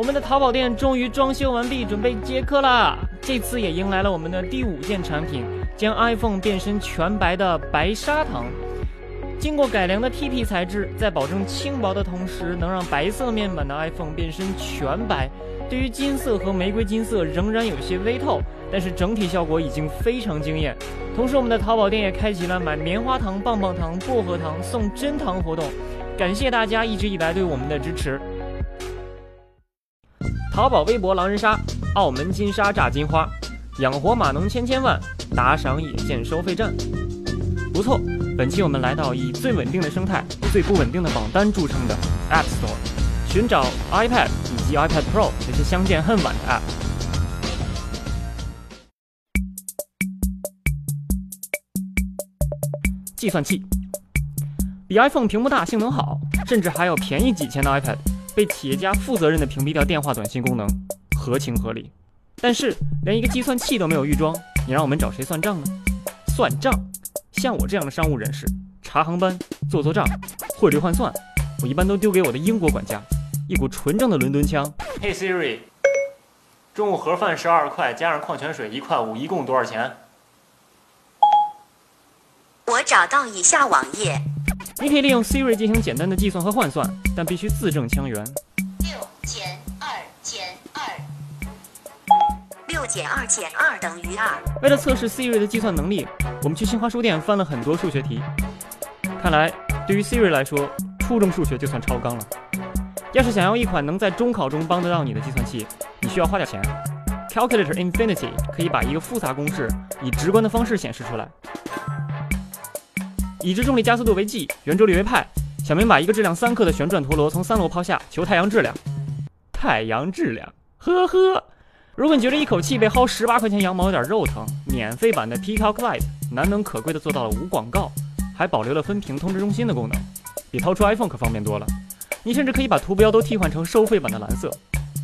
我们的淘宝店终于装修完毕，准备接客啦！这次也迎来了我们的第五件产品，将 iPhone 变身全白的白砂糖。经过改良的 TP 材质，在保证轻薄的同时，能让白色面板的 iPhone 变身全白。对于金色和玫瑰金色仍然有些微透，但是整体效果已经非常惊艳。同时，我们的淘宝店也开启了买棉花糖、棒棒糖、薄荷糖送真糖活动，感谢大家一直以来对我们的支持。淘宝微博狼人杀，澳门金沙炸金花，养活码农千千万，打赏也建收费站。不错，本期我们来到以最稳定的生态、最不稳定的榜单著称的 App Store，寻找 iPad 以及 iPad Pro 这些相见恨晚的 App。计算器比 iPhone 屏幕大，性能好，甚至还有便宜几千的 iPad。被企业家负责任的屏蔽掉电话短信功能，合情合理。但是连一个计算器都没有预装，你让我们找谁算账呢？算账，像我这样的商务人士，查航班、做做账、汇率换算，我一般都丢给我的英国管家，一股纯正的伦敦腔。Hey Siri，中午盒饭十二块，加上矿泉水一块五，一共多少钱？我找到以下网页。你可以利用 Siri 进行简单的计算和换算，但必须字正腔圆。六减二减二，六减二减二等于二。为了测试 Siri 的计算能力，我们去新华书店翻了很多数学题。看来，对于 Siri 来说，初中数学就算超纲了。要是想要一款能在中考中帮得到你的计算器，你需要花点钱。Calculator Infinity 可以把一个复杂公式以直观的方式显示出来。已知重力加速度为 g，圆周率为派。小明把一个质量三克的旋转陀螺从三楼抛下，求太阳质量。太阳质量，呵呵。如果你觉得一口气被薅十八块钱羊毛有点肉疼，免费版的 Peacock Lite 难能可贵的做到了无广告，还保留了分屏通知中心的功能，比掏出 iPhone 可方便多了。你甚至可以把图标都替换成收费版的蓝色。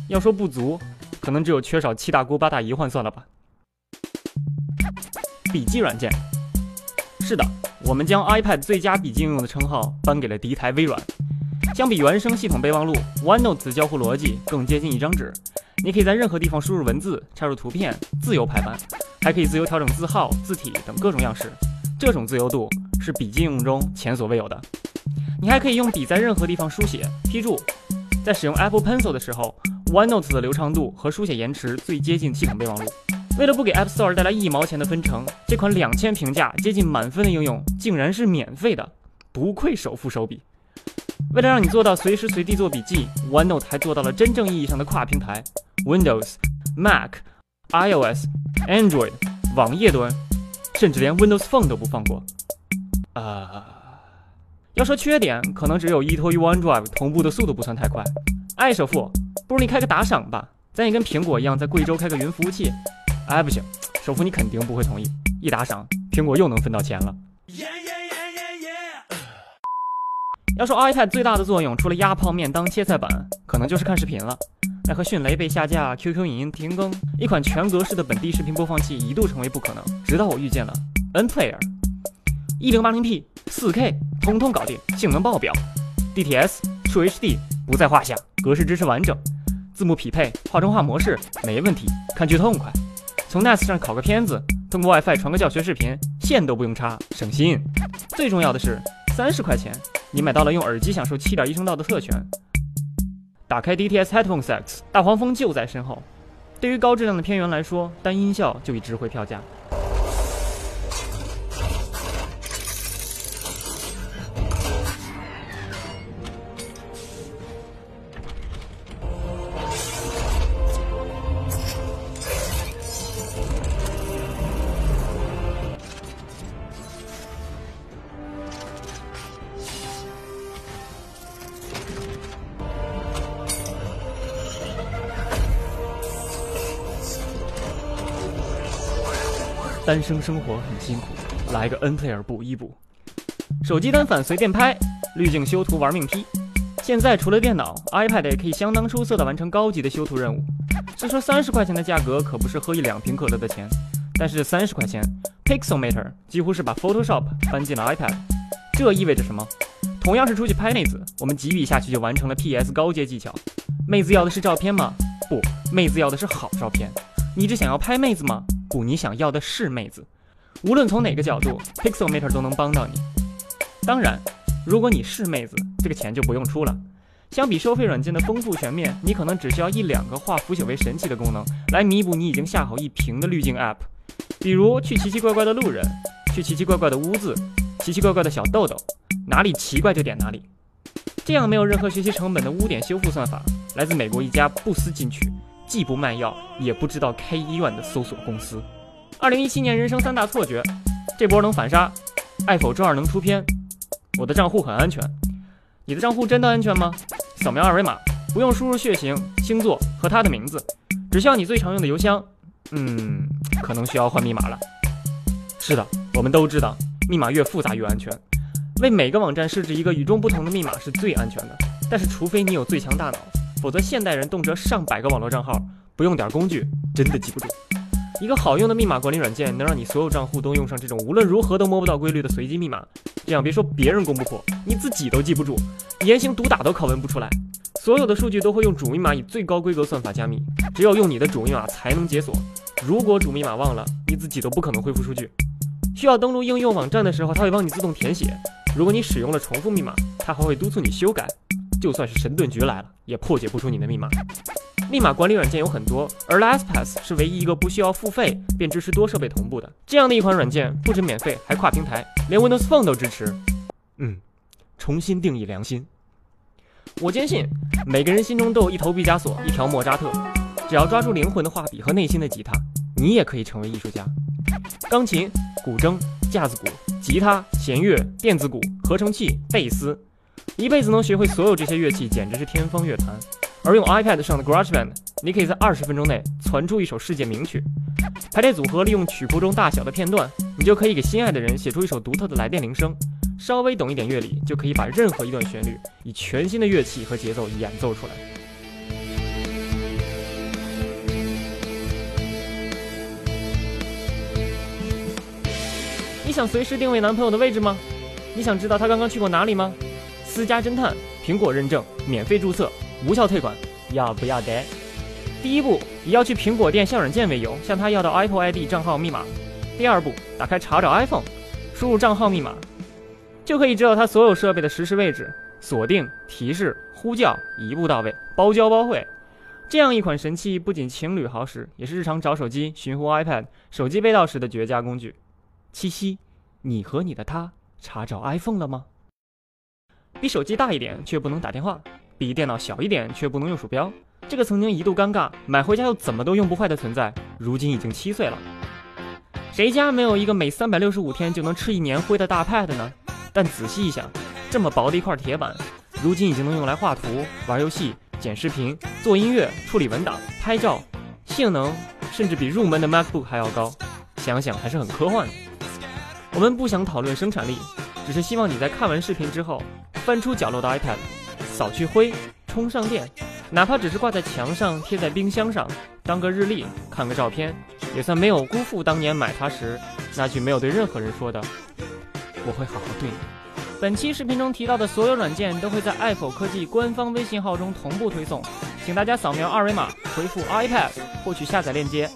要说不足，可能只有缺少七大姑八大姨换算了吧。笔记软件，是的。我们将 iPad 最佳笔记应用的称号颁给了敌台微软。相比原生系统备忘录，OneNote 的交互逻辑更接近一张纸。你可以在任何地方输入文字、插入图片，自由排版，还可以自由调整字号、字体等各种样式。这种自由度是笔记应用中前所未有的。你还可以用笔在任何地方书写、批注。在使用 Apple Pencil 的时候，OneNote 的流畅度和书写延迟最接近系统备忘录。为了不给 App Store 带来一毛钱的分成，这款两千评价接近满分的应用竟然是免费的，不愧首富手笔。为了让你做到随时随地做笔记，OneNote 还做到了真正意义上的跨平台：Windows、Mac、iOS、Android、网页端，甚至连 Windows Phone 都不放过。啊，要说缺点，可能只有依托于 OneDrive 同步的速度不算太快。哎，首富，不如你开个打赏吧，咱也跟苹果一样，在贵州开个云服务器。哎，不行，首富你肯定不会同意。一打赏，苹果又能分到钱了。要说 iPad 最大的作用，除了压泡面当切菜板，可能就是看视频了。奈何迅雷被下架，QQ 影音停更，一款全格式的本地视频播放器一度成为不可能。直到我遇见了 N Player，一零八零 P、四 K，通通搞定，性能爆表。DTS、超 HD 不在话下，格式支持完整，字幕匹配、画中画模式没问题，看剧痛快。从 NAS 上拷个片子，通过 WiFi 传个教学视频，线都不用插，省心。最重要的是，三十块钱，你买到了用耳机享受七点一声道的特权。打开 DTS Headphones X，大黄蜂就在身后。对于高质量的片源来说，单音效就已值回票价。单身生活很辛苦，来个 NPL 补一补。手机单反随便拍，滤镜修图玩命 P。现在除了电脑，iPad 也可以相当出色的完成高级的修图任务。虽说三十块钱的价格可不是喝一两瓶可乐的钱，但是三十块钱，Pixelmator 几乎是把 Photoshop 搬进了 iPad。这意味着什么？同样是出去拍妹子，我们几笔下去就完成了 PS 高阶技巧。妹子要的是照片吗？不，妹子要的是好照片。你只想要拍妹子吗？不，你想要的是妹子。无论从哪个角度，Pixelmator 都能帮到你。当然，如果你是妹子，这个钱就不用出了。相比收费软件的丰富全面，你可能只需要一两个化腐朽为神奇的功能，来弥补你已经下好一瓶的滤镜 App。比如去奇奇怪怪的路人，去奇奇怪怪的屋子，奇奇怪怪的小豆豆，哪里奇怪就点哪里。这样没有任何学习成本的污点修复算法，来自美国一家不思进取。既不卖药，也不知道开医院的搜索公司。二零一七年人生三大错觉，这波能反杀。爱否周二能出片。我的账户很安全。你的账户真的安全吗？扫描二维码，不用输入血型、星座和他的名字，只需要你最常用的邮箱。嗯，可能需要换密码了。是的，我们都知道，密码越复杂越安全。为每个网站设置一个与众不同的密码是最安全的。但是，除非你有最强大脑。否则，现代人动辄上百个网络账号，不用点工具真的记不住。一个好用的密码管理软件能让你所有账户都用上这种无论如何都摸不到规律的随机密码，这样别说别人攻不破，你自己都记不住，严刑毒打都拷问不出来。所有的数据都会用主密码以最高规格算法加密，只有用你的主密码才能解锁。如果主密码忘了，你自己都不可能恢复数据。需要登录应用网站的时候，它会帮你自动填写。如果你使用了重复密码，它还会督促你修改。就算是神盾局来了，也破解不出你的密码。密码管理软件有很多，而 LastPass 是唯一一个不需要付费便支持多设备同步的这样的一款软件，不止免费，还跨平台，连 Windows Phone 都支持。嗯，重新定义良心。我坚信，每个人心中都有一头毕加索，一条莫扎特。只要抓住灵魂的画笔和内心的吉他，你也可以成为艺术家。钢琴、古筝、架子鼓、吉他、弦乐、电子鼓、合成器、贝斯。一辈子能学会所有这些乐器，简直是天方夜谭。而用 iPad 上的 GarageBand，你可以在二十分钟内传出一首世界名曲。排列组合利用曲库中大小的片段，你就可以给心爱的人写出一首独特的来电铃声。稍微懂一点乐理，就可以把任何一段旋律以全新的乐器和节奏演奏出来。你想随时定位男朋友的位置吗？你想知道他刚刚去过哪里吗？私家侦探，苹果认证，免费注册，无效退款，要不要得？第一步，以要去苹果店下软件为由，向他要到 Apple ID 账号密码。第二步，打开查找 iPhone，输入账号密码，就可以知道他所有设备的实时位置，锁定、提示、呼叫，一步到位，包教包会。这样一款神器，不仅情侣好使，也是日常找手机、寻呼 iPad、手机被盗时的绝佳工具。七夕，你和你的他查找 iPhone 了吗？比手机大一点却不能打电话，比电脑小一点却不能用鼠标，这个曾经一度尴尬，买回家又怎么都用不坏的存在，如今已经七岁了。谁家没有一个每三百六十五天就能吃一年灰的大 Pad 呢？但仔细一想，这么薄的一块铁板，如今已经能用来画图、玩游戏、剪视频、做音乐、处理文档、拍照，性能甚至比入门的 MacBook 还要高，想想还是很科幻的。我们不想讨论生产力，只是希望你在看完视频之后。翻出角落的 iPad，扫去灰，充上电，哪怕只是挂在墙上、贴在冰箱上，当个日历，看个照片，也算没有辜负当年买它时那句没有对任何人说的“我会好好对你”。本期视频中提到的所有软件都会在爱否科技官方微信号中同步推送，请大家扫描二维码，回复 iPad 获取下载链接。